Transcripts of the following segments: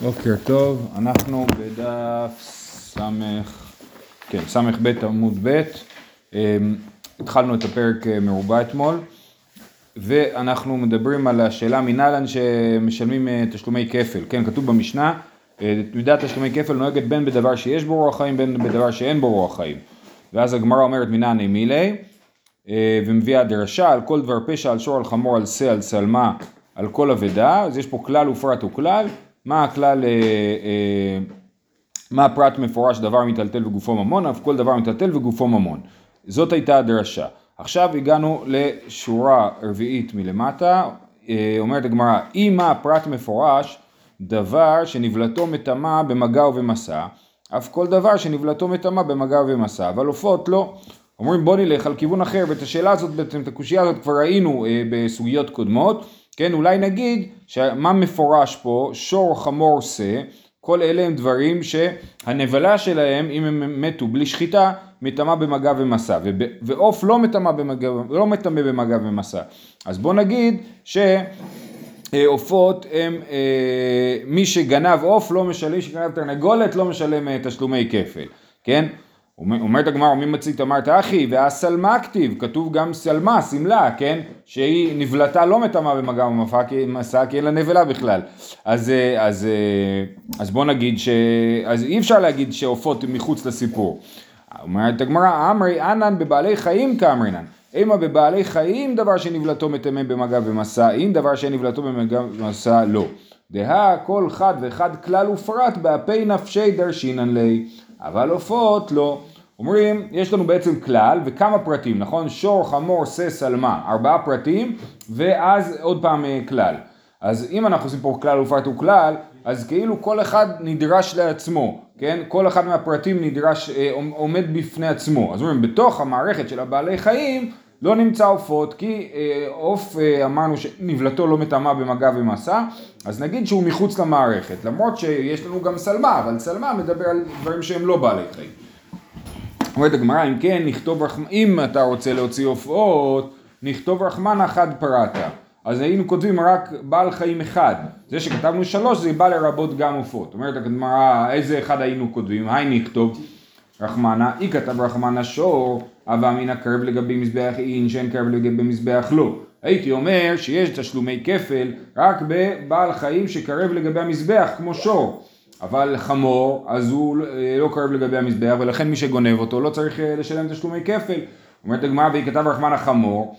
בוקר טוב, אנחנו בדף סמך, כן, ס"ב עמוד ב', אמ, התחלנו את הפרק אה, מרובע אתמול, ואנחנו מדברים על השאלה מנהלן שמשלמים אה, תשלומי כפל, כן, כתוב במשנה, אה, מידת תשלומי כפל נוהגת בין בדבר שיש בו רוח חיים, בין בדבר שאין בו רוח חיים. ואז הגמרא אומרת מנעני מילי, ומביאה דרשה על כל דבר פשע, על שור, על חמור, על שא, על שלמה, על כל אבדה, אז יש פה כלל ופרט וכלל. מה הכלל, אה, אה, מה הפרט מפורש דבר מיטלטל וגופו ממון, אף כל דבר מיטלטל וגופו ממון. זאת הייתה הדרשה. עכשיו הגענו לשורה רביעית מלמטה, אה, אומרת הגמרא, אם מה הפרט מפורש, דבר שנבלתו מטמא במגע ובמסע, אף כל דבר שנבלתו מטמא במגע ובמסע, אבל עופות לא. אומרים בוא נלך על כיוון אחר, ואת השאלה הזאת, בעצם את הקושייה הזאת כבר ראינו אה, בסוגיות קודמות. כן, אולי נגיד שמה מפורש פה, שור, חמור, שא, כל אלה הם דברים שהנבלה שלהם, אם הם מתו בלי שחיטה, מטמא במגע ומסע, ועוף לא מטמא במגע, לא מטמא במגע ומסע. אז בוא נגיד שעופות הם, אה, מי שגנב עוף לא משלם, שגנב תרנגולת לא משלם אה, תשלומי כפל, כן? אומרת הגמרא, מי מצית אמרת אחי, והסלמה כתיב, כתוב גם סלמה, שמלה, כן? שהיא נבלתה לא מטמאה במגע ומסע, כי אין לה נבלה בכלל. אז, אה, אז, אה, אז בוא נגיד ש... אז אי אפשר להגיד שעופות מחוץ לסיפור. אומרת הגמרא, אמרי אנן בבעלי חיים כאמרינן. אימה בבעלי חיים דבר שנבלתו מטמא במגע ומסע, אם דבר שנבלתו במגע ומסע לא. דהה כל חד ואחד כלל ופרט באפי נפשי דרשינן ליה. אבל עופות לא. אומרים, יש לנו בעצם כלל וכמה פרטים, נכון? שור, חמור, שא, שלמה, ארבעה פרטים, ואז עוד פעם אה, כלל. אז אם אנחנו עושים פה כלל ופרט וכלל, אז כאילו כל אחד נדרש לעצמו, כן? כל אחד מהפרטים נדרש, אה, עומד בפני עצמו. אז אומרים, בתוך המערכת של הבעלי חיים, לא נמצא עופות, כי אה, עוף אה, אמרנו שנבלתו לא מטמא במגע ומסע, אז נגיד שהוא מחוץ למערכת, למרות שיש לנו גם שלמה, אבל שלמה מדבר על דברים שהם לא בעלי חיים. אומרת הגמרא, אם כן, נכתוב רחמנה, אם אתה רוצה להוציא עופות, נכתוב רחמנה חד פרטה. אז היינו כותבים רק בעל חיים אחד. זה שכתבנו שלוש זה בא לרבות גם עופות. אומרת הגמרא, איזה אחד היינו כותבים? היי נכתוב רחמנה, אי כתב רחמנה שור, הווה אמינא קרב לגבי מזבח אין, שאין קרב לגבי מזבח לא. הייתי אומר שיש תשלומי כפל רק בבעל חיים שקרב לגבי המזבח, כמו שור. אבל חמור, אז הוא לא קרב לגבי המזבח, ולכן מי שגונב אותו לא צריך אה, לשלם תשלומי כפל. אומרת הגמרא, והיא כתב רחמנה חמור,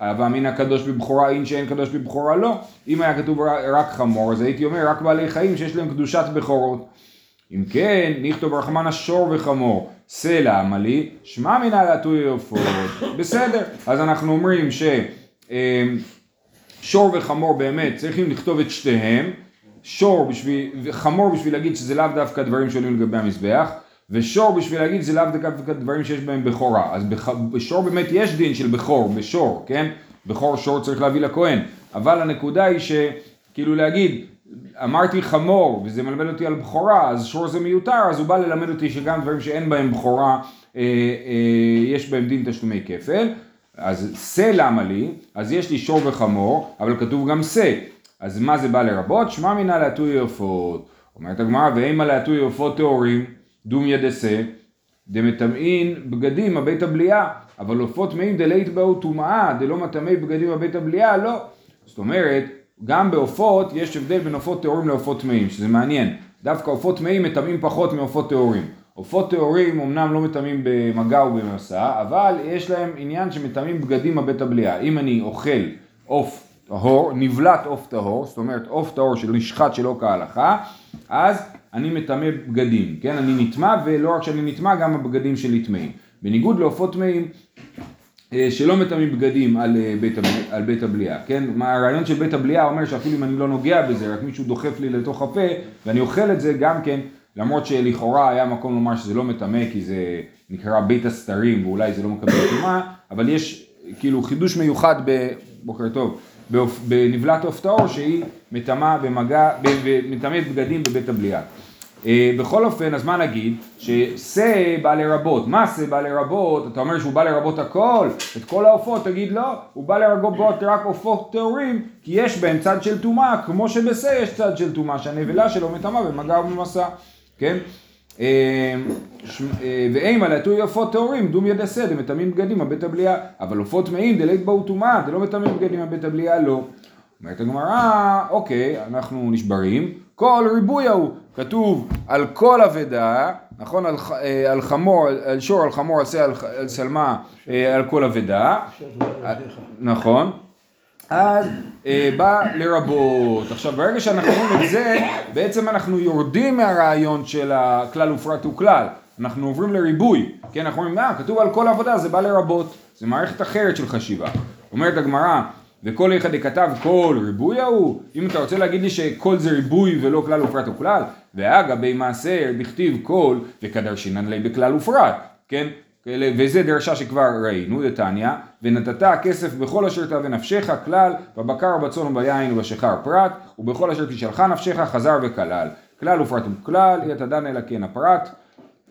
הווה אמינא קדוש בבכורה אין שאין קדוש בבכורה לא. אם היה כתוב רק חמור, אז הייתי אומר רק בעלי חיים שיש להם קדושת בכורות. אם כן, נכתוב רחמנה שור וחמור, סלע עמלי, שמע מינא להטוי עופות. בסדר, אז אנחנו אומרים ששור אמ, וחמור באמת צריכים לכתוב את שתיהם, שור בשביל, חמור בשביל להגיד שזה לאו דווקא דברים שעולים לגבי המזבח, ושור בשביל להגיד שזה לאו דווקא דברים שיש בהם בכורה. אז בשור באמת יש דין של בכור, בשור, כן? בכור שור צריך להביא לכהן. אבל הנקודה היא שכאילו להגיד אמרתי חמור וזה מלמד אותי על בכורה, אז שור זה מיותר, אז הוא בא ללמד אותי שגם דברים שאין בהם בכורה, אה, אה, יש בהם דין תשלומי כפל. אז שא למה לי? אז יש לי שור וחמור, אבל כתוב גם שא. אז מה זה בא לרבות? שמע מינא להטוי עופות. אומרת הגמרא, ואימה להטוי עופות טהורים, דומיה דשא, דמטמאין בגדים הבית הבליעה, אבל עופות טמאים דלית באו טומאה, דלא מטמאי בגדים הבית הבליעה, לא. זאת אומרת, גם בעופות יש הבדל בין עופות טהורים לעופות טמאים, שזה מעניין. דווקא עופות טמאים מטמאים פחות מעופות טהורים. עופות טהורים אמנם לא מטמאים במגע ובמסע, אבל יש להם עניין שמטמאים בגדים הבית הבליעה. אם אני אוכל עוף טהור, נבלט עוף טהור, זאת אומרת עוף טהור שנשחט שלא כהלכה, אז אני מטמא בגדים, כן? אני נטמע ולא רק שאני נטמע, גם הבגדים שלי טמאים. בניגוד לעופות טמאים שלא מטמאים בגדים על אה, בית, על בית הבליעה, כן? הרעיון של בית הבליעה אומר שאפילו אם אני לא נוגע בזה, רק מישהו דוחף לי לתוך הפה ואני אוכל את זה גם כן, למרות שלכאורה היה מקום לומר שזה לא מטמא כי זה נקרא בית הסתרים ואולי זה לא מקבל טומאה, אבל יש כאילו חידוש מיוחד, בוקר טוב, בנבלת עוף טהור שהיא מטמאה במגע, מטמאת בגדים בבית הבליעה. אה, בכל אופן, אז מה נגיד? ששה בא לרבות, מה שא בא לרבות? אתה אומר שהוא בא לרבות הכל? את כל העופות? תגיד לא, הוא בא לרבות רק עופות טהורים, כי יש בהם צד של טומאה, כמו שבשה יש צד של טומאה, שהנבלה שלו מטמאה במגע ובמסע, כן? אה, אה, ואימה להטוי עופות טהורים, דום שא, דמטמאים בגדים הבית הבליעה, אבל עופות טמאים דלית באו טומאה, דלא מטמאים בגדים הבית הבליעה, לא. אומרת הגמרא, אוקיי, אנחנו נשברים, כל ריבוי ההוא, כתוב על כל אבדה, נכון, על, אה, על חמור, על שור, על חמור, על שא, על שלמה, אה, על כל אבדה, נכון, אז אה, בא לרבות. עכשיו ברגע שאנחנו אומרים את זה, בעצם אנחנו יורדים מהרעיון של הכלל ופרט וכלל, אנחנו עוברים לריבוי, כן, אנחנו אומרים, אה, כתוב על כל עבודה, זה בא לרבות, זה מערכת אחרת של חשיבה. אומרת הגמרא, וכל אחד כתב כל ריבוי ההוא, אם אתה רוצה להגיד לי שכל זה ריבוי ולא כלל ופרט וכלל, ואגבי מעשר בכתיב כל וכדרשינן לי בכלל ופרט, כן? וזה דרשה שכבר ראינו, דתניא, ונתת הכסף בכל אשר תאווה נפשך כלל, בבקר ובצאן וביין ובשכר פרט, ובכל אשר תשאלך נפשך חזר וכלל. כלל ופרט וכלל, יתדן אלא כן הפרט.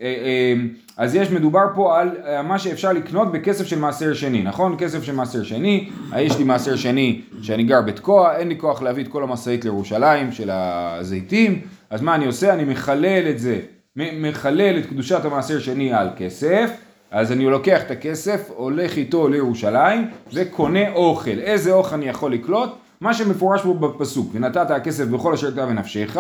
אה, אה, אז יש מדובר פה על אה, מה שאפשר לקנות בכסף של מעשר שני, נכון? כסף של מעשר שני, יש לי מעשר שני שאני גר בתקוע, אין לי כוח להביא את כל המשאית לירושלים של הזיתים, אז מה אני עושה? אני מחלל את זה, מחלל את קדושת המעשר שני על כסף, אז אני לוקח את הכסף, הולך איתו לירושלים וקונה אוכל. איזה אוכל אני יכול לקלוט? מה שמפורש פה בפסוק, ונתת הכסף בכל אשר תאווה נפשך,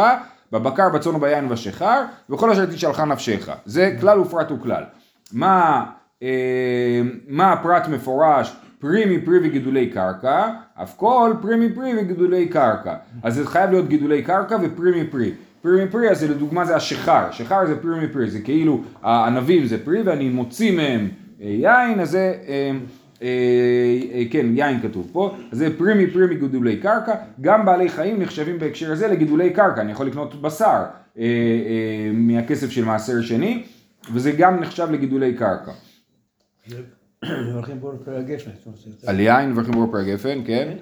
בבקר, בצאן וביין ובשיכר, וכל אשר תשאלך נפשך. זה כלל ופרט וכלל. מה, אה, מה הפרט מפורש? פרי מפרי וגידולי קרקע, אף כל פרי מפרי וגידולי קרקע. אז זה חייב להיות גידולי קרקע ופרי מפרי. פרי מפרי, אז לדוגמה זה השיכר, שיכר זה פרי מפרי, זה כאילו הענבים זה פרי ואני מוציא מהם אה, יין, אז זה... אה, כן, יין כתוב פה, אז זה פרי מפרי וגידולי קרקע, גם בעלי חיים נחשבים בהקשר הזה לגידולי קרקע, אני יכול לקנות בשר אה, מהכסף של מעשר שני, וזה גם נחשב לגידולי קרקע. מברכים בו פרי הגפן. על יין מברכים בו פרי הגפן, כן.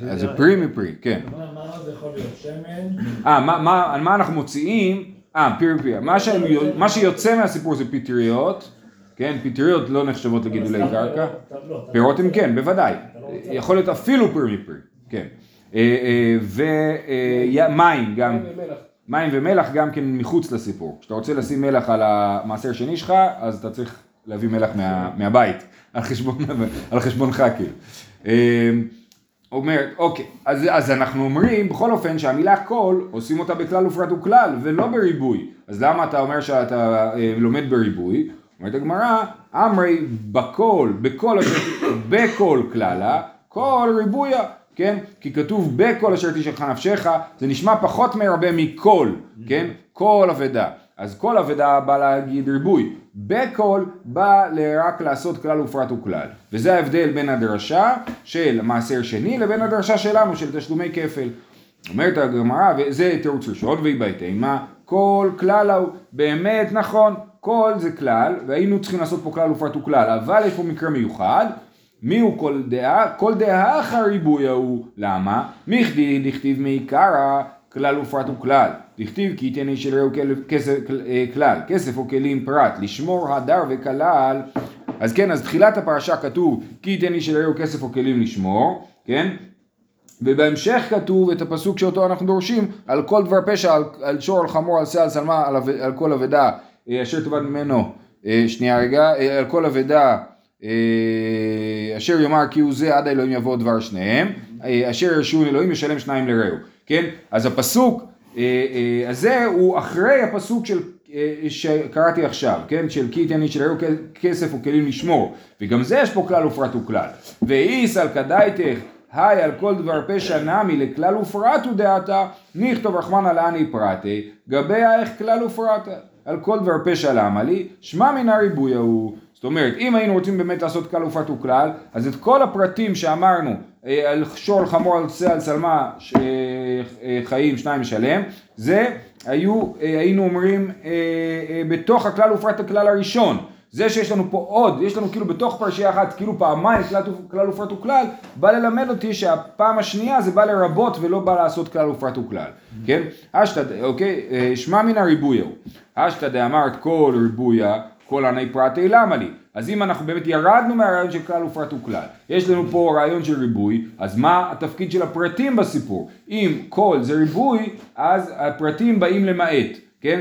כן. אז זה פרי מפרי, כן. מה זה יכול להיות? שמן? אה, מה אנחנו מוציאים? אה, פרי מפרי. מה שיוצא מהסיפור זה פטריות. כן? פטריות לא נחשבות לגידולי קרקע. פירות הם כן, בוודאי. יכול להיות אפילו פרי מפרי, כן. אה, אה, ומים גם. מים ומלח גם כן מחוץ לסיפור. כשאתה רוצה לשים מלח על המעשר שני שלך, אז אתה צריך להביא מלח מה, מהבית, על, חשבון, על חשבונך כאילו. אה, אומרת, אוקיי, אז, אז אנחנו אומרים בכל אופן שהמילה כל עושים אותה בכלל ופרט וכלל ולא בריבוי. אז למה אתה אומר שאתה לומד בריבוי? אומרת הגמרא, אמרי בכל, בכל אשר, בכל כללה, כל ריבויה, כן? כי כתוב בכל אשר תשלך נפשך, זה נשמע פחות מרבה מכל, כן? כל אבדה. אז כל אבדה בא להגיד ריבוי, בכל בא רק לעשות כלל ופרט וכלל. וזה ההבדל בין הדרשה של מעשר שני לבין הדרשה שלנו של תשלומי כפל. אומרת הגמרא, וזה תירוץ ראשון, והיא בהתאמה, כל כלל הוא באמת נכון, כל זה כלל, והיינו צריכים לעשות פה כלל ופרט וכלל, אבל יש פה מקרה מיוחד, מי הוא כל דעה? כל דעה אחר ריבוי ההוא, למה? מכדי דכתיב מעיקרא כלל ופרט וכלל, דכתיב כי יתן איש אלוהיהו אה, כלל, כסף או כלים פרט, לשמור הדר וכלל, אז כן, אז תחילת הפרשה כתוב כי יתן איש אלוהיהו כסף או כלים לשמור, כן? ובהמשך כתוב את הפסוק שאותו אנחנו דורשים על כל דבר פשע, על, על שור, על חמור, על שא, על שלמה, על, על כל אבדה אשר תאבד ממנו, אה, שנייה רגע, אה, על כל אבדה אשר יאמר כי הוא זה עד האלוהים יבוא דבר שניהם, אשר ירשו אלוהים ישלם שניים לרעהו, כן? אז הפסוק הזה הוא אחרי הפסוק של שקראתי עכשיו, כן? של כי יתן איש לרעהו כסף וכלים לשמור, וגם זה יש פה כלל ופרט וכלל. ואיס על כדאיתך היי על כל דבר פשע נמי לכלל ופרט הוא דעתה, נכתוב רחמנא לאני פרטי, גביה איך כלל ופרט. על כל דבר פשע למה לי, שמע מן הריבוי ההוא. זאת אומרת, אם היינו רוצים באמת לעשות כלל ופרט וכלל, אז את כל הפרטים שאמרנו, אה, על שור, חמור, על צה, על שלמה, אה, אה, חיים, שניים משלם, זה היו, היינו אומרים בתוך הכלל ופרט הכלל הראשון. זה שיש לנו פה עוד, יש לנו כאילו בתוך פרשייה אחת, כאילו פעמיים כלל, ופרט וכלל, בא ללמד אותי שהפעם השנייה זה בא לרבות ולא בא לעשות כלל ופרט וכלל, כן? אשתא, אוקיי, אה, שמע מן הריבוי ההוא, אשתא דאמרת כל ריבויה, כל עני פרטי למה לי? אז אם אנחנו באמת ירדנו מהרעיון של כלל ופרט וכלל, יש לנו פה רעיון של ריבוי, אז מה התפקיד של הפרטים בסיפור? אם כל זה ריבוי, אז הפרטים באים למעט, כן?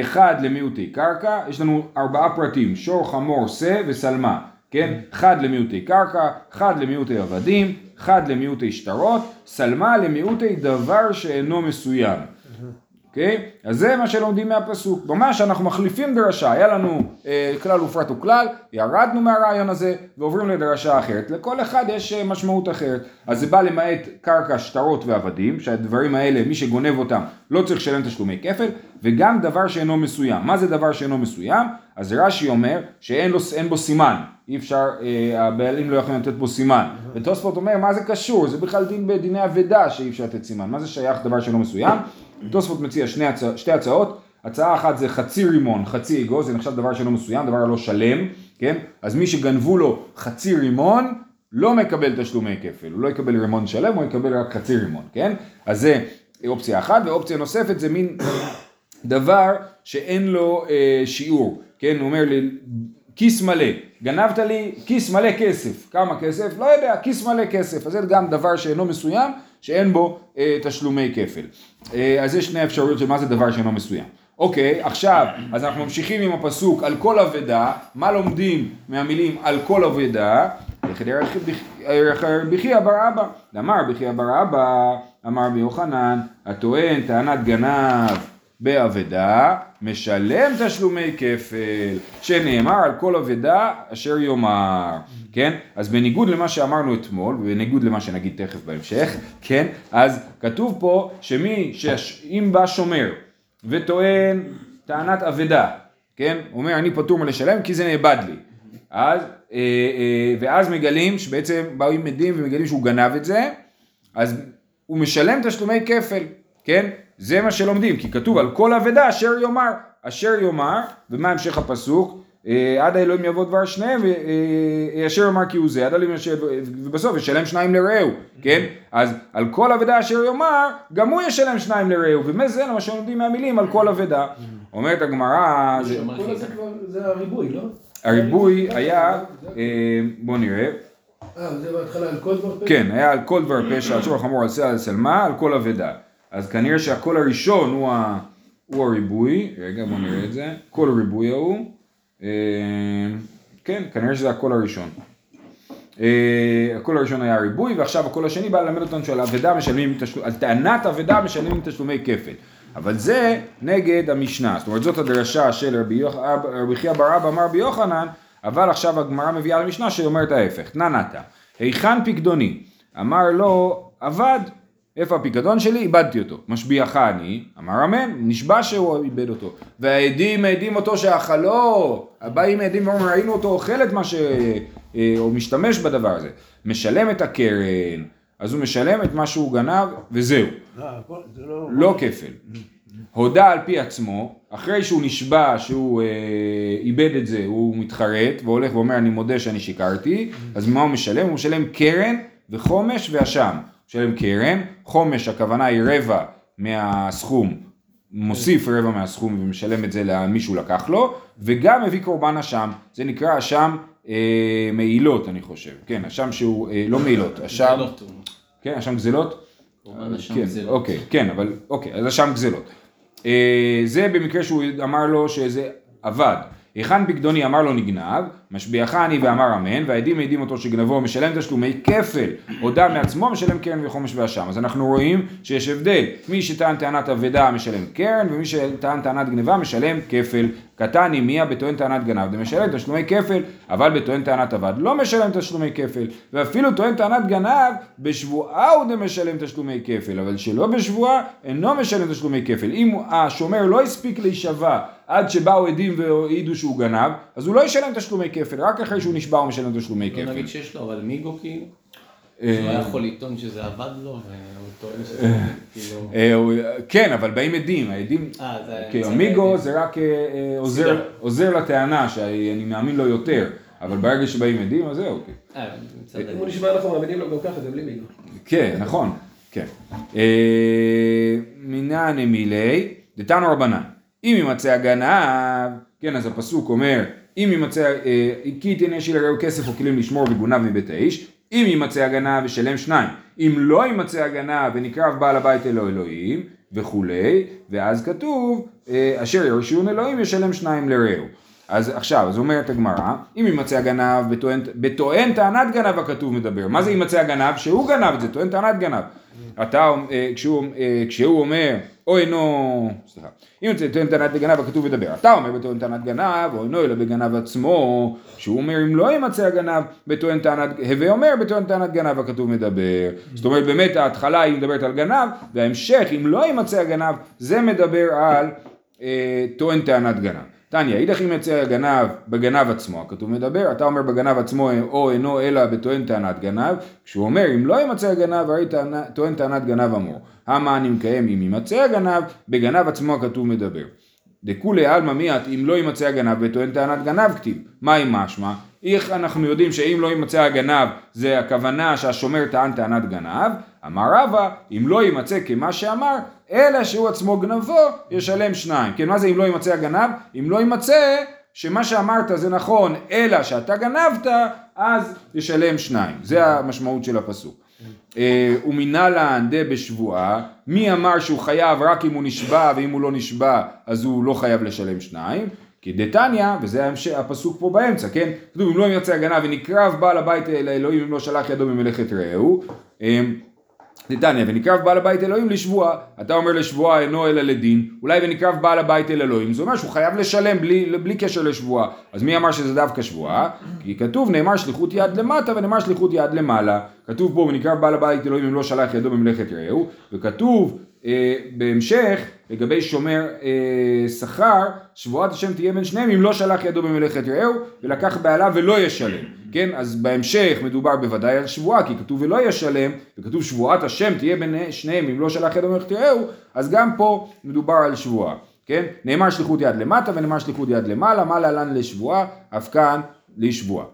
אחד למיעוטי קרקע, יש לנו ארבעה פרטים, שור, חמור, שא וסלמה, כן? אחד למיעוטי קרקע, אחד למיעוטי עבדים, אחד למיעוטי שטרות, סלמה למיעוטי דבר שאינו מסוים. אוקיי? Okay? אז זה מה שלומדים מהפסוק. ממש אנחנו מחליפים דרשה, היה לנו אה, כלל ופרט וכלל, ירדנו מהרעיון הזה ועוברים לדרשה אחרת. לכל אחד יש אה, משמעות אחרת. אז זה בא למעט קרקע, שטרות ועבדים, שהדברים האלה, מי שגונב אותם לא צריך לשלם תשלומי כפל, וגם דבר שאינו מסוים. מה זה דבר שאינו מסוים? אז רש"י אומר שאין לו, בו סימן. אי אפשר, אה, הבעלים לא יכולים לתת בו סימן. ותוספות אומר מה זה קשור? זה בכלל דין בדיני אבדה שאי אפשר לתת סימן. מה זה שייך דבר שאינו מסוים? תוספות מציע שני שתי הצעות, הצעה אחת זה חצי רימון, חצי אגוז, זה נחשב דבר שאינו מסוים, דבר לא שלם, כן? אז מי שגנבו לו חצי רימון, לא מקבל תשלומי כפל, הוא לא יקבל רימון שלם, הוא יקבל רק חצי רימון, כן? אז זה אופציה אחת, ואופציה נוספת זה מין דבר שאין לו אה, שיעור, כן? הוא אומר לי, כיס מלא, גנבת לי כיס מלא כסף, כמה כסף? לא יודע, כיס מלא כסף, אז זה גם דבר שאינו מסוים, שאין בו אה, תשלומי כפל. אה, אז יש שני אפשרויות של מה זה דבר שאינו מסוים. אוקיי, עכשיו, אז אנחנו ממשיכים עם הפסוק על כל אבדה, מה לומדים מהמילים על כל אבדה? בכי אבר אבא, אמר בכי אבר אבא, אמר ביוחנן, הטוען טענת גנב באבדה, משלם תשלומי כפל, שנאמר על כל אבדה אשר יאמר, כן? אז בניגוד למה שאמרנו אתמול, ובניגוד למה שנגיד תכף בהמשך, כן? אז כתוב פה שמי, שאם בא שומר וטוען טענת אבדה, כן? הוא אומר אני פטור מלשלם כי זה נאבד לי. אז, אה, אה, ואז מגלים שבעצם באו עם עדים ומגלים שהוא גנב את זה, אז הוא משלם תשלומי כפל, כן? זה מה שלומדים, כי כתוב על כל אבדה אשר יאמר, אשר יאמר, ומה המשך הפסוק? אה, עד האלוהים יבוא דבר שניהם, ואשר יאמר כי הוא זה, עד האלוהים ישב, ובסוף ישלם שניים לרעהו, כן? אז על כל אבדה אשר יאמר, גם הוא ישלם שניים לרעהו, ומזה מה שלומדים מהמילים על כל אבדה. אומרת הגמרא, זה הריבוי, לא? הריבוי היה, אה, בוא נראה. אה, זה בהתחלה על כל דבר פשע? כן, היה על כל דבר פשע, על שור החמור, על שלמה, על כל אבדה. אז כנראה שהכל הראשון הוא, ה, הוא הריבוי, רגע בוא נראה את זה, כל הריבוי ההוא, אה, כן, כנראה שזה הכל הראשון. אה, הכל הראשון היה הריבוי, ועכשיו הכל השני בא ללמד אותנו שעל אבדה משלמים, על טענת אבדה משלמים תשלומי כפל. אבל זה נגד המשנה, זאת אומרת זאת הדרשה של רבי חייא בר אבא אמר רבי יוחנן, אבל עכשיו הגמרא מביאה למשנה שאומרת ההפך, תנא נתא, היכן פקדוני? אמר לו, אבד, איפה הפיקדון שלי? איבדתי אותו. משביעך אני, אמר אמן, נשבע שהוא איבד אותו. והעדים מעדים אותו שאכלו, הבאים מעדים ואומרים ראינו אותו אוכל את מה ש... אה, או משתמש בדבר הזה. משלם את הקרן, אז הוא משלם את מה שהוא גנב וזהו. לא, לא... לא כפל. הודה על פי עצמו, אחרי שהוא נשבע שהוא אה, איבד את זה, הוא מתחרט והולך ואומר אני מודה שאני שיקרתי, אז מה הוא משלם? הוא משלם קרן וחומש ואשם. משלם קרן, חומש הכוונה היא רבע מהסכום, מוסיף רבע מהסכום ומשלם את זה למי שהוא לקח לו, וגם מביא קורבן אשם, זה נקרא אשם אה, מעילות אני חושב, כן, אשם שהוא, אה, לא מעילות, אשם, כן, אשם גזלות, כן, אוקיי, כן, אבל אוקיי, אז אשם גזלות. אה, זה במקרה שהוא אמר לו שזה עבד. היכן פקדוני אמר לו נגנב, משביעך אני ואמר אמן, והעדים מעידים אותו שגנבו משלם תשלומי כפל, הודה מעצמו משלם קרן וחומש ואשם. אז אנחנו רואים שיש הבדל, מי שטען טענת אבדה משלם קרן, ומי שטען טענת גנבה משלם כפל. קטן מיה בטוען טענת גנב, זה משלם תשלומי כפל, אבל בטוען טענת אבד לא משלם תשלומי כפל, ואפילו טוען טענת גנב, בשבועה הוא משלם תשלומי כפל, אבל שלא בשבועה אינו משלם תשלומי כפל. אם השומר לא הספיק להישבע עד שבאו עדים והעידו שהוא גנב, אז הוא לא ישלם תשלומי כפל, רק אחרי שהוא נשבע הוא משלם תשלומי כפל. לא נגיד שיש לו, אבל מיגו כאילו? שהוא היה יכול לטעון שזה עבד לו, והוא טוען שזה כאילו... אה, הוא- כן, אבל באים עדים, העדים, אה, זה... כי מצד אמיגו. זה רק אה, אה, עוזר- לטענה שאני מאמין לו יותר, אבל ברגע שבאים עדים אז זהו, כן. אה, אם הוא. נשמע אנחנו מאמינים לו גם ככה, זה בלי מיגו. כן, נכון, כן. אה, מנענה מילי, דתנו רבנן, אם יימצא הגנב, כן, אז הפסוק אומר, אם יימצא, אה, כי תנא של רעהו כסף או כלים לשמור וגונב מבית האיש, אם יימצא הגנב ישלם שניים, אם לא יימצא הגנב ונקרב בעל הבית אלו אלוהים וכולי, ואז כתוב, אה, אשר ירשון אלוהים ישלם שניים לרעהו. אז עכשיו, אז אומרת הגמרא, אם יימצא הגנב בטוען, בטוען טענת גנב הכתוב מדבר, מה זה יימצא הגנב? שהוא גנב את זה, טוען טענת גנב. אתה, אה, כשהוא, אה, כשהוא אומר, או אינו, סליחה, אם יוצא טוען טענת גנב הכתוב מדבר, אתה אומר בטוען טענת גנב, או אינו אלא בגנב עצמו, שהוא אומר אם לא יימצא הגנב בטוען טענת, הווה אומר בטוען טענת גנב הכתוב מדבר. זאת אומרת באמת ההתחלה היא מדברת על גנב, וההמשך אם לא יימצא הגנב, זה מדבר על אה, טוען טענת גנב. תניא, אידך אם יצא הגנב בגנב עצמו, הכתוב מדבר, אתה אומר בגנב עצמו או אינו אלא בטוען טענת גנב, כשהוא אומר אם לא יימצא הגנב הרי טוען טענת גנב אמור. המה אני מקיים אם יימצא הגנב, בגנב עצמו הכתוב מדבר. דכולי עלמא מיעט אם לא יימצא הגנב וטוען טענת גנב כתיב. מה עם משמע? איך אנחנו יודעים שאם לא יימצא הגנב זה הכוונה שהשומר טען טענת גנב? אמר רבא אם לא יימצא כמה שאמר אלא שהוא עצמו גנבו ישלם שניים. כן מה זה אם לא יימצא הגנב? אם לא יימצא שמה שאמרת זה נכון אלא שאתה גנבת אז ישלם שניים. זה המשמעות של הפסוק. אה, ומנהלן דה בשבועה, מי אמר שהוא חייב רק אם הוא נשבע ואם הוא לא נשבע אז הוא לא חייב לשלם שניים? כי דתניא, וזה ההמש- הפסוק פה באמצע, כן? כתוב אם לא ימצא הגנה ונקרב בעל הבית אל האלוהים אם לא שלח ידו ממלאכת רעהו. אה, דתניא, ונקרב בעל הבית אלוהים לשבועה, אתה אומר לשבועה אינו אלא לדין, אולי ונקרב בעל הבית אל אלוהים, זה אומר שהוא חייב לשלם בלי, בלי קשר לשבועה, אז מי אמר שזה דווקא שבועה? כי כתוב נאמר שליחות יד למטה ונאמר שליחות יד למעלה, כתוב פה ונקרב בעל הבית אלוהים אם לא שלח ידו במלאכת רעהו, וכתוב בהמשך לגבי שומר אה, שכר, שבועת השם תהיה בין שניהם אם לא שלח ידו במלאכת רעהו ולקח בעליו ולא ישלם, כן? אז בהמשך מדובר בוודאי על שבועה כי כתוב ולא ישלם וכתוב שבועת השם תהיה בין שניהם אם לא שלח ידו במלאכת רעהו אז גם פה מדובר על שבועה, כן? נאמר שליחות יד למטה ונאמר שליחות יד למעלה, מה להלן לשבועה, אף כאן לשבועה.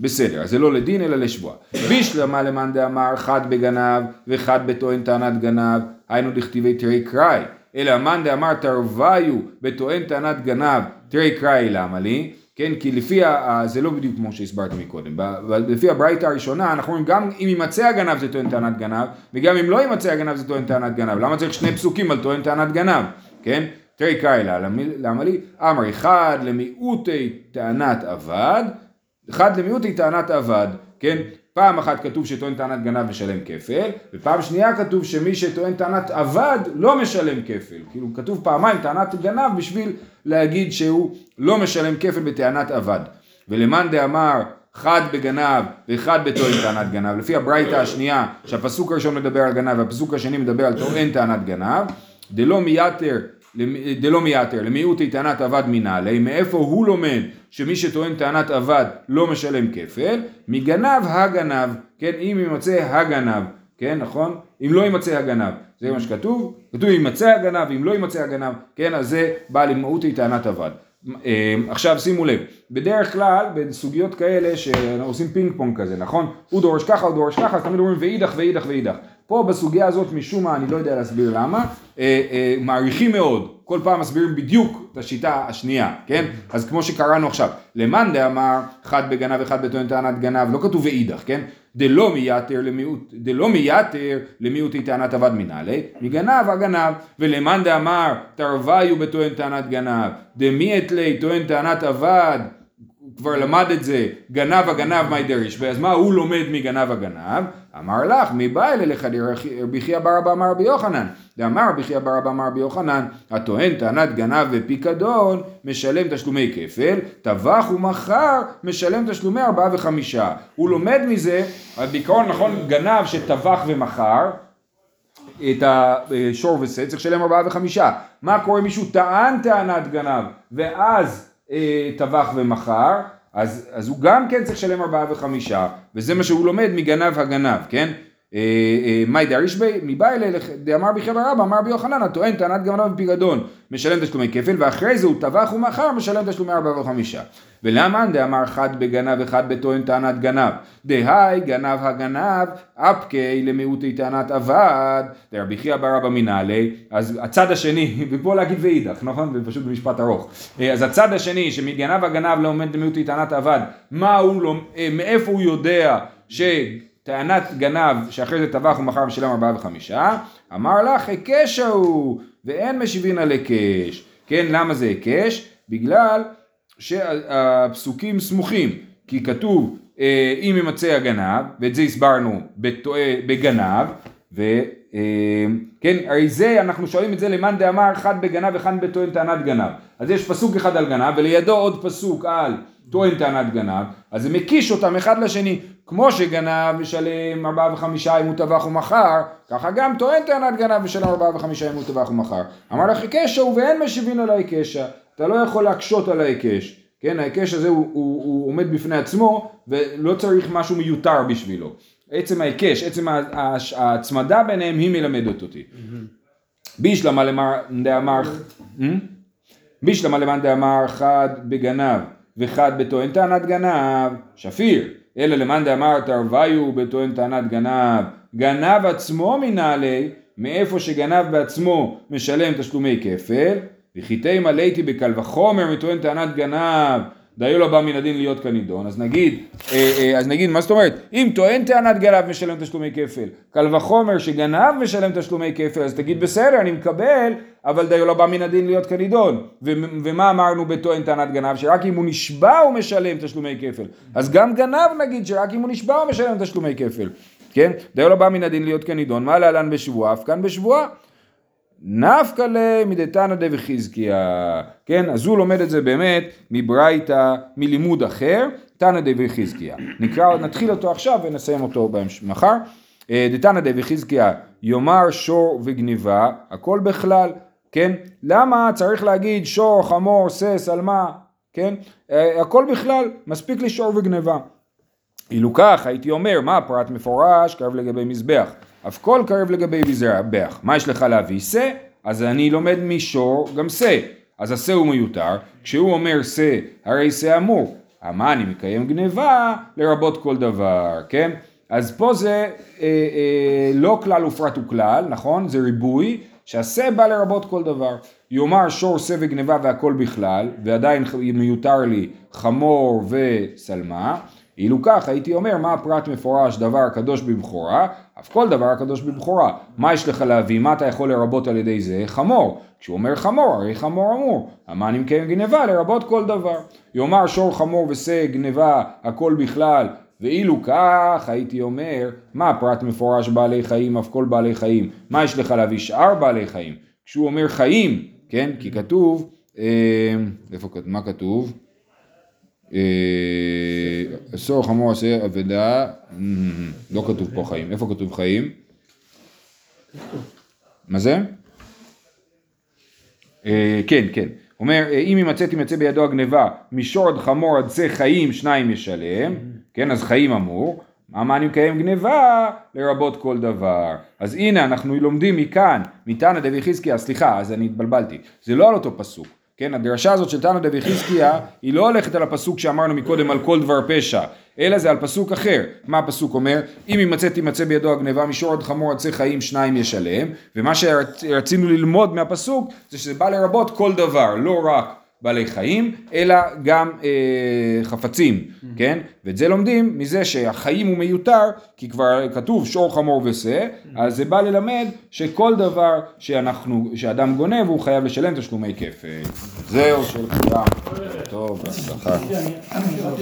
בסדר, אז זה לא לדין אלא לשבועה. בישלמה למאן דאמר חד בגנב וחד בטוען טענת גנב, היינו דכתיבי תרי קראי. אלא מאן דאמר תרוויו בטוען טענת גנב, תרי קראי למה לי? כן, כי לפי, ה- זה לא בדיוק כמו שהסברתי מקודם, לפי הברייתא הראשונה אנחנו אומרים גם אם יימצא הגנב זה טוען טענת גנב, וגם אם לא יימצא הגנב זה טוען טענת גנב, למה צריך שני פסוקים על טוען טענת גנב, כן? תראי קאילה, למה לי? אמר אחד למיעוטי טענת אבד, אחד למיעוטי טענת אבד, כן? פעם אחת כתוב שטוען טענת גנב משלם כפל, ופעם שנייה כתוב שמי שטוען טענת אבד לא משלם כפל. כאילו כתוב פעמיים טענת גנב בשביל להגיד שהוא לא משלם כפל בטענת אבד. ולמאן דאמר חד בגנב ואחד בטוען טענת גנב, לפי הברייתא השנייה שהפסוק הראשון מדבר על גנב והפסוק השני מדבר על טוען טענת גנב, דלא מייתר דלא מייתר, למיעוטי טענת אבד מנהלי, מאיפה הוא לומד שמי שטוען טענת אבד לא משלם כפל? מגנב הגנב, כן, אם יימצא הגנב, כן, נכון? אם לא יימצא הגנב, זה מה שכתוב, כתוב יימצא הגנב, אם לא יימצא הגנב, כן, אז זה בא למהותי טענת אבד. אה, עכשיו שימו לב, בדרך כלל בסוגיות כאלה שעושים פינג פונג כזה, נכון? הוא דורש ככה, הוא דורש ככה, אז תמיד אומרים ואידך ואידך ואידך. פה בסוגיה הזאת משום מה, אני לא יודע להסביר למה, אה, אה, מעריכים מאוד, כל פעם מסבירים בדיוק את השיטה השנייה, כן? אז כמו שקראנו עכשיו, למאן דאמר חד בגנב אחד בטוען טענת גנב, לא כתוב ואידך, כן? דלא מייתר למיעוט, דלא מייתר למיעוטי טענת אבד מנהלי, מגנב הגנב, ולמאן דאמר תרוויו בטוען טענת גנב, דמיית לי טוען טענת אבד, כבר למד את זה, גנב הגנב מי דריש, אז מה הוא לומד מגנב הגנב? אמר לך, מי בא אל אליך רבי חייא בר אבא אמר רבי יוחנן, דאמר רבי חייא בר אבא אמר רבי יוחנן, הטוען טענת גנב ופיקדון, משלם תשלומי כפל, טבח ומכר, משלם תשלומי ארבעה וחמישה. הוא לומד מזה, בעיקרון נכון, גנב שטבח ומכר, את השור ושא, צריך לשלם ארבעה וחמישה. מה קורה אם מישהו טען טענת גנב, ואז טבח ומכר, אז, אז הוא גם כן צריך לשלם ארבעה וחמישה, וזה מה שהוא לומד מגנב הגנב, כן? אה, אה, מאי דאריש בי, מבעילי דאמר בחבר רבא, אמר ביוחנן, הטוען טענת גמרא בפיקדון, משלם תשלומי כפל, ואחרי זה הוא טבח ומאחר, משלם תשלומי ארבעה וחמישה. ולמה דאמר חד בגנב אחד בטוען טענת גנב? דהי גנב הגנב, אפקי למיעוטי טענת אבד, דרבי חייא בר אבא מנהלי, אז הצד השני, ופה להגיד ואידך, נכון? זה פשוט במשפט ארוך. אה, אז הצד השני, שמגנב הגנב לא עומד למיעוטי טענת אבד, מה הוא לא, מאיפה הוא יודע ש... טענת גנב שאחרי זה טבח ומכר ושילם ארבעה וחמישה, אמר לך היקש הוא ואין משיבין על היקש. כן, למה זה היקש? בגלל שהפסוקים סמוכים, כי כתוב אה, אם ימצא הגנב, ואת זה הסברנו בגנב, וכן, אה, הרי זה, אנחנו שואלים את זה למאן דאמר אחד בגנב אחד בטוען טענת גנב. אז יש פסוק אחד על גנב, ולידו עוד פסוק על טוען טענת גנב, אז זה מקיש אותם אחד לשני, כמו שגנב משלם ארבעה וחמישה אם הוא טבח ומכר, ככה גם טוען טענת גנב משלם ארבעה וחמישה אם הוא טבח ומכר. אמר לך היקשה ואין משיבין על ההיקשה, אתה לא יכול להקשות על ההיקש, כן, ההיקש הזה הוא, הוא, הוא עומד בפני עצמו ולא צריך משהו מיותר בשבילו. עצם ההיקש, עצם ההצמדה ביניהם היא מלמדת אותי. בישלמה למאן דאמר, בישלמה למאן דאמר חד בגנב וחד בטוען טענת גנב, שפיר, אלא למאן דאמר תרוויו בטוען טענת גנב, גנב עצמו מנעלי, מאיפה שגנב בעצמו משלם תשלומי כפל, וחיטי מלאתי בקל וחומר מטוען טענת גנב, דיו לא בא מן הדין להיות כנידון, אז נגיד, אה, אה, אז נגיד, מה זאת אומרת? אם טוען טענת גנב משלם תשלומי כפל, קל וחומר שגנב משלם תשלומי כפל, אז תגיד בסדר, אני מקבל, אבל דיו לא בא מן הדין להיות כנידון. ומה אמרנו בטוען טענת גנב? שרק אם הוא נשבע הוא משלם תשלומי כפל. אז גם גנב נגיד שרק אם הוא נשבע הוא משלם תשלומי כפל. כן? דיו לא בא מן הדין להיות כנידון, מה להלן בשבועה? אף כאן בשבועה. נפקא למדתנא דבחזקיה, כן, אז הוא לומד את זה באמת מברייתא, מלימוד אחר, תנא דבחזקיה. נקרא, נתחיל אותו עכשיו ונסיים אותו מחר. אה, דתנא דבחזקיה, יאמר שור וגניבה, הכל בכלל, כן? למה צריך להגיד שור, חמור, סס, על מה, כן? אה, הכל בכלל, מספיק לי שור וגניבה. אילו כך הייתי אומר, מה פרט מפורש, קרב לגבי מזבח. אף כל קרב לגבי מזבח. מה יש לך להביא? שא, אז אני לומד משור גם שא. אז השא הוא מיותר, כשהוא אומר שא, הרי שא אמור. מה אני מקיים גניבה לרבות כל דבר, כן? אז פה זה אה, אה, לא כלל ופרט וכלל, נכון? זה ריבוי, שהשא בא לרבות כל דבר. יאמר שור שא וגניבה והכל בכלל, ועדיין מיותר לי חמור ושלמה. אילו כך הייתי אומר מה הפרט מפורש דבר קדוש בבכורה, אף כל דבר קדוש בבכורה. מה יש לך להביא? מה אתה יכול לרבות על ידי זה? חמור. כשהוא אומר חמור, הרי חמור אמור. המה אני מקיים גניבה לרבות כל דבר. יאמר שור חמור ושא גניבה הכל בכלל, ואילו כך הייתי אומר, מה הפרט מפורש בעלי חיים, אף כל בעלי חיים. מה יש לך להביא שאר בעלי חיים? כשהוא אומר חיים, כן? כי כתוב, אה, איפה, מה כתוב? אסור חמור עשה אבדה, לא כתוב פה חיים, איפה כתוב חיים? מה זה? אה, כן, כן, אומר אם ימצא תימצא בידו הגניבה משור עד חמור עד שא חיים שניים ישלם, כן אז חיים אמור, מה אני מקיים גניבה לרבות כל דבר. אז הנה אנחנו לומדים מכאן, מתנא דבי חזקיה, סליחה אז אני התבלבלתי, זה לא על אותו פסוק. כן, הדרשה הזאת של תנא דבי חזקיה היא לא הולכת על הפסוק שאמרנו מקודם על כל דבר פשע, אלא זה על פסוק אחר. מה הפסוק אומר? אם ימצא תימצא בידו הגניבה משור עד חמור עצי חיים שניים ישלם, ומה שרצינו ללמוד מהפסוק זה שזה בא לרבות כל דבר, לא רק בעלי חיים, אלא גם אה, חפצים, mm-hmm. כן? ואת זה לומדים מזה שהחיים הוא מיותר, כי כבר כתוב שור חמור ושה, mm-hmm. אז זה בא ללמד שכל דבר שאנחנו, שאדם גונב הוא חייב לשלם תשלומי כפל. זהו של כולם. טוב, בהצלחה.